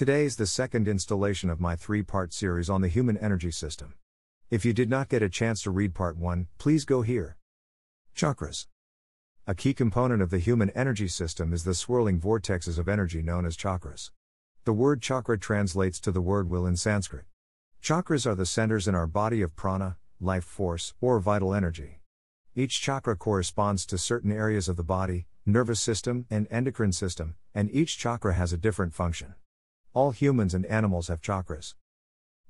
Today is the second installation of my three part series on the human energy system. If you did not get a chance to read part 1, please go here. Chakras. A key component of the human energy system is the swirling vortexes of energy known as chakras. The word chakra translates to the word will in Sanskrit. Chakras are the centers in our body of prana, life force, or vital energy. Each chakra corresponds to certain areas of the body, nervous system, and endocrine system, and each chakra has a different function. All humans and animals have chakras.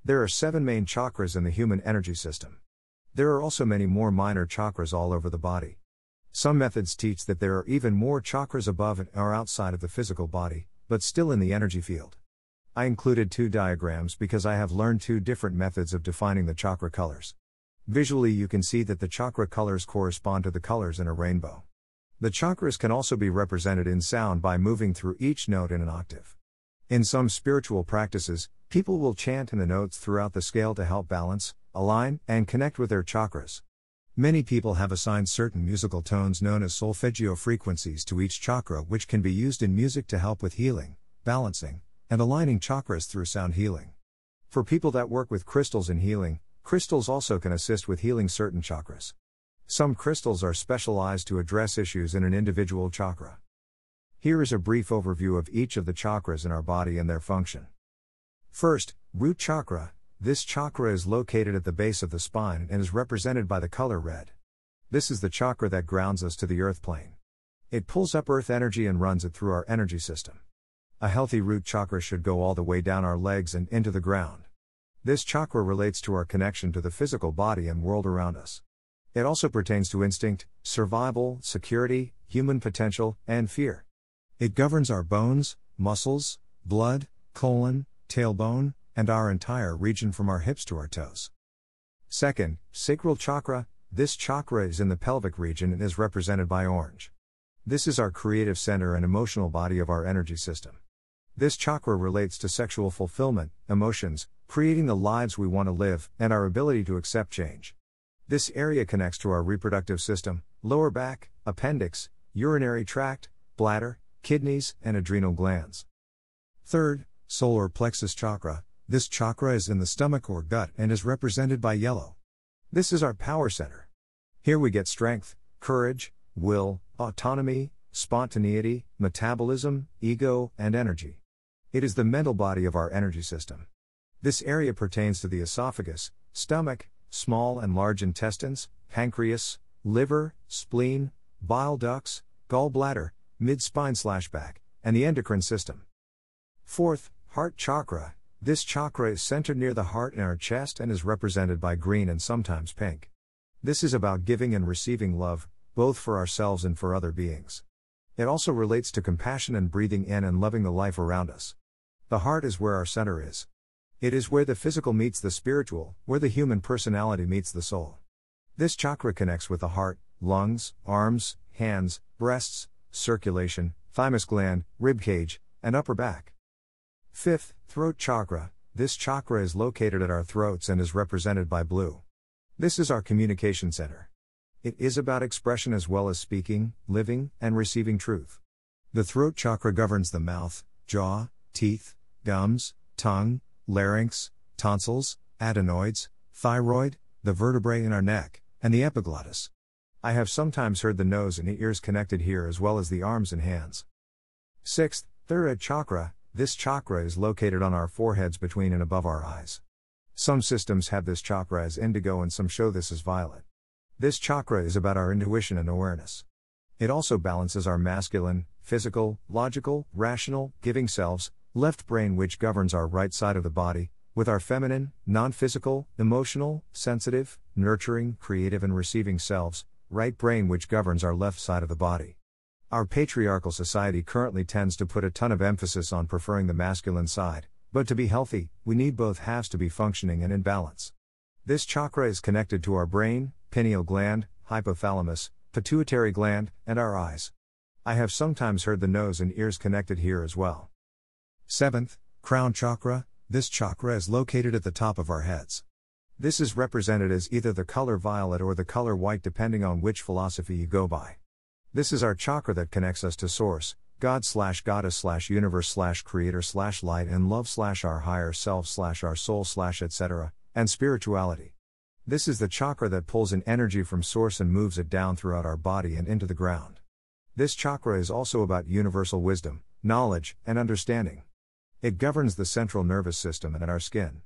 There are seven main chakras in the human energy system. There are also many more minor chakras all over the body. Some methods teach that there are even more chakras above and are outside of the physical body, but still in the energy field. I included two diagrams because I have learned two different methods of defining the chakra colors. Visually, you can see that the chakra colors correspond to the colors in a rainbow. The chakras can also be represented in sound by moving through each note in an octave. In some spiritual practices, people will chant in the notes throughout the scale to help balance, align, and connect with their chakras. Many people have assigned certain musical tones known as solfeggio frequencies to each chakra, which can be used in music to help with healing, balancing, and aligning chakras through sound healing. For people that work with crystals in healing, crystals also can assist with healing certain chakras. Some crystals are specialized to address issues in an individual chakra. Here is a brief overview of each of the chakras in our body and their function. First, root chakra. This chakra is located at the base of the spine and is represented by the color red. This is the chakra that grounds us to the earth plane. It pulls up earth energy and runs it through our energy system. A healthy root chakra should go all the way down our legs and into the ground. This chakra relates to our connection to the physical body and world around us. It also pertains to instinct, survival, security, human potential, and fear. It governs our bones, muscles, blood, colon, tailbone, and our entire region from our hips to our toes. Second, sacral chakra. This chakra is in the pelvic region and is represented by orange. This is our creative center and emotional body of our energy system. This chakra relates to sexual fulfillment, emotions, creating the lives we want to live, and our ability to accept change. This area connects to our reproductive system, lower back, appendix, urinary tract, bladder, kidneys, and adrenal glands. Third, solar plexus chakra. This chakra is in the stomach or gut and is represented by yellow. This is our power center. Here we get strength, courage, will, autonomy, spontaneity, metabolism, ego, and energy. It is the mental body of our energy system. This area pertains to the esophagus, stomach, small and large intestines, pancreas, liver, spleen, bile ducts, gallbladder, mid spine slash back, and the endocrine system. Fourth, heart chakra. This chakra is centered near the heart in our chest and is represented by green and sometimes pink. This is about giving and receiving love, both for ourselves and for other beings. It also relates to compassion and breathing in and loving the life around us. The heart is where our center is. It is where the physical meets the spiritual, where the human personality meets the soul. This chakra connects with the heart, lungs, arms, hands, breasts, circulation, thymus gland, rib cage, and upper back. Fifth, throat chakra. This chakra is located at our throats and is represented by blue. This is our communication center. It is about expression as well as speaking, living, and receiving truth. The throat chakra governs the mouth, jaw, teeth, gums, tongue, larynx, tonsils, adenoids, thyroid, the vertebrae in our neck, and the epiglottis. I have sometimes heard the nose and the ears connected here as well as the arms and hands. Sixth, third chakra. This chakra is located on our foreheads between and above our eyes. Some systems have this chakra as indigo and some show this as violet. This chakra is about our intuition and awareness. It also balances our masculine, physical, logical, rational, giving selves, left brain, which governs our right side of the body, with our feminine, non physical, emotional, sensitive, nurturing, creative, and receiving selves, right brain which governs our left side of the body. Our patriarchal society currently tends to put a ton of emphasis on preferring the masculine side, but to be healthy, we need both halves to be functioning and in balance. This chakra is connected to our brain, pineal gland, hypothalamus, pituitary gland, and our eyes. I have sometimes heard the nose and ears connected here as well. Seventh, crown chakra. This chakra is located at the top of our heads. This is represented as either the color violet or the color white depending on which philosophy you go by. This is our chakra that connects us to Source, God slash goddess slash universe slash creator slash light and love slash our higher self slash our soul slash etc., and spirituality. This is the chakra that pulls in energy from source and moves it down throughout our body and into the ground. This chakra is also about universal wisdom, knowledge, and understanding. It governs the central nervous system and our skin.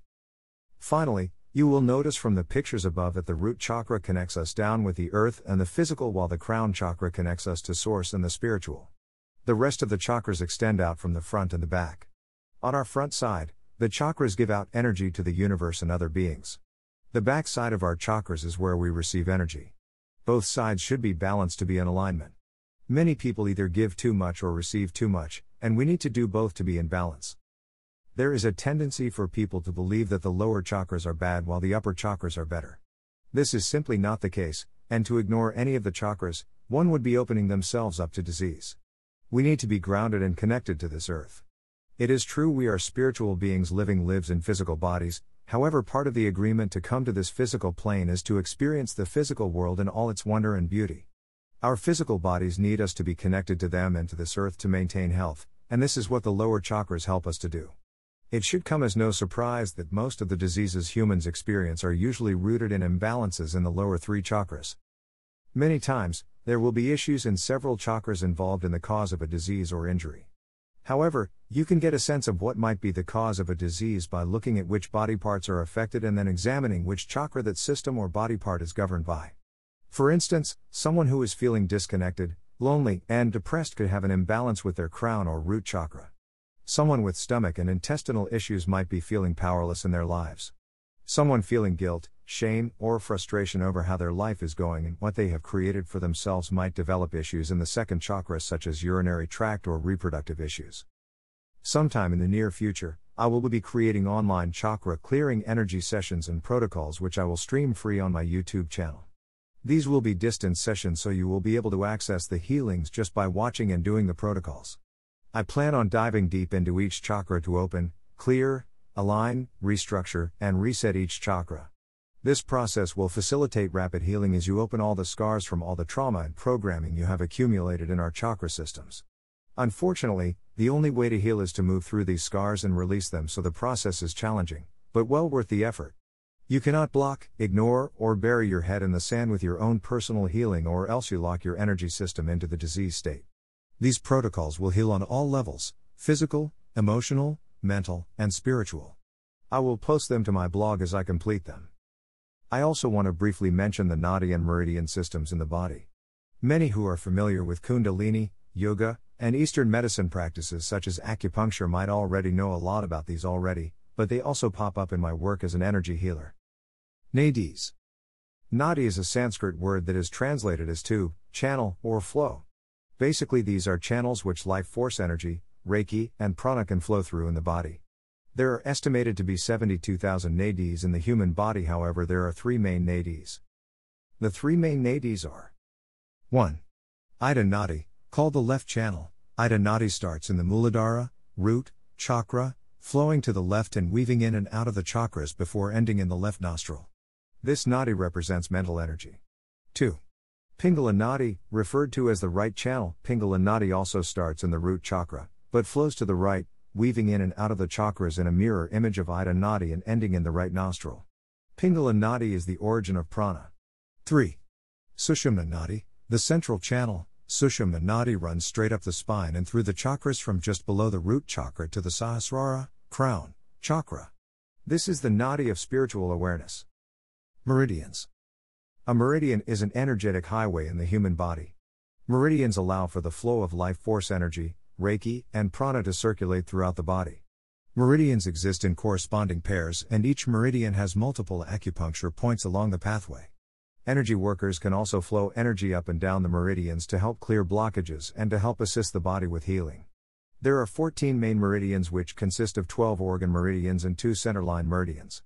Finally, you will notice from the pictures above that the root chakra connects us down with the earth and the physical, while the crown chakra connects us to source and the spiritual. The rest of the chakras extend out from the front and the back. On our front side, the chakras give out energy to the universe and other beings. The back side of our chakras is where we receive energy. Both sides should be balanced to be in alignment. Many people either give too much or receive too much, and we need to do both to be in balance. There is a tendency for people to believe that the lower chakras are bad while the upper chakras are better. This is simply not the case, and to ignore any of the chakras, one would be opening themselves up to disease. We need to be grounded and connected to this earth. It is true we are spiritual beings living lives in physical bodies, however, part of the agreement to come to this physical plane is to experience the physical world in all its wonder and beauty. Our physical bodies need us to be connected to them and to this earth to maintain health, and this is what the lower chakras help us to do. It should come as no surprise that most of the diseases humans experience are usually rooted in imbalances in the lower three chakras. Many times, there will be issues in several chakras involved in the cause of a disease or injury. However, you can get a sense of what might be the cause of a disease by looking at which body parts are affected and then examining which chakra that system or body part is governed by. For instance, someone who is feeling disconnected, lonely, and depressed could have an imbalance with their crown or root chakra. Someone with stomach and intestinal issues might be feeling powerless in their lives. Someone feeling guilt, shame, or frustration over how their life is going and what they have created for themselves might develop issues in the second chakra, such as urinary tract or reproductive issues. Sometime in the near future, I will be creating online chakra clearing energy sessions and protocols which I will stream free on my YouTube channel. These will be distance sessions so you will be able to access the healings just by watching and doing the protocols. I plan on diving deep into each chakra to open, clear, align, restructure, and reset each chakra. This process will facilitate rapid healing as you open all the scars from all the trauma and programming you have accumulated in our chakra systems. Unfortunately, the only way to heal is to move through these scars and release them, so the process is challenging, but well worth the effort. You cannot block, ignore, or bury your head in the sand with your own personal healing, or else you lock your energy system into the disease state. These protocols will heal on all levels physical, emotional, mental, and spiritual. I will post them to my blog as I complete them. I also want to briefly mention the Nadi and Meridian systems in the body. Many who are familiar with Kundalini, yoga, and Eastern medicine practices such as acupuncture might already know a lot about these already, but they also pop up in my work as an energy healer. Nadis. Nadi is a Sanskrit word that is translated as to, channel, or flow. Basically, these are channels which life force energy, Reiki, and prana can flow through in the body. There are estimated to be 72,000 nadis in the human body, however, there are three main nadis. The three main nadis are 1. Ida Nadi, called the left channel. Ida Nadi starts in the Muladhara, root, chakra, flowing to the left and weaving in and out of the chakras before ending in the left nostril. This nadi represents mental energy. 2. Pingala Nadi, referred to as the right channel, Pingala Nadi also starts in the root chakra, but flows to the right, weaving in and out of the chakras in a mirror image of Ida Nadi and ending in the right nostril. Pingala Nadi is the origin of prana. 3. Sushumna Nadi, the central channel, Sushumna Nadi runs straight up the spine and through the chakras from just below the root chakra to the Sahasrara, crown, chakra. This is the Nadi of spiritual awareness. Meridians. A meridian is an energetic highway in the human body. Meridians allow for the flow of life force energy, Reiki, and prana to circulate throughout the body. Meridians exist in corresponding pairs, and each meridian has multiple acupuncture points along the pathway. Energy workers can also flow energy up and down the meridians to help clear blockages and to help assist the body with healing. There are 14 main meridians, which consist of 12 organ meridians and 2 centerline meridians.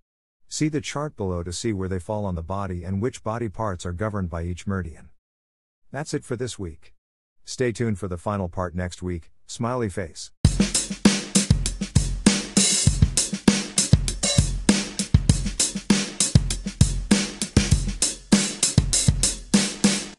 See the chart below to see where they fall on the body and which body parts are governed by each meridian. That's it for this week. Stay tuned for the final part next week. Smiley face.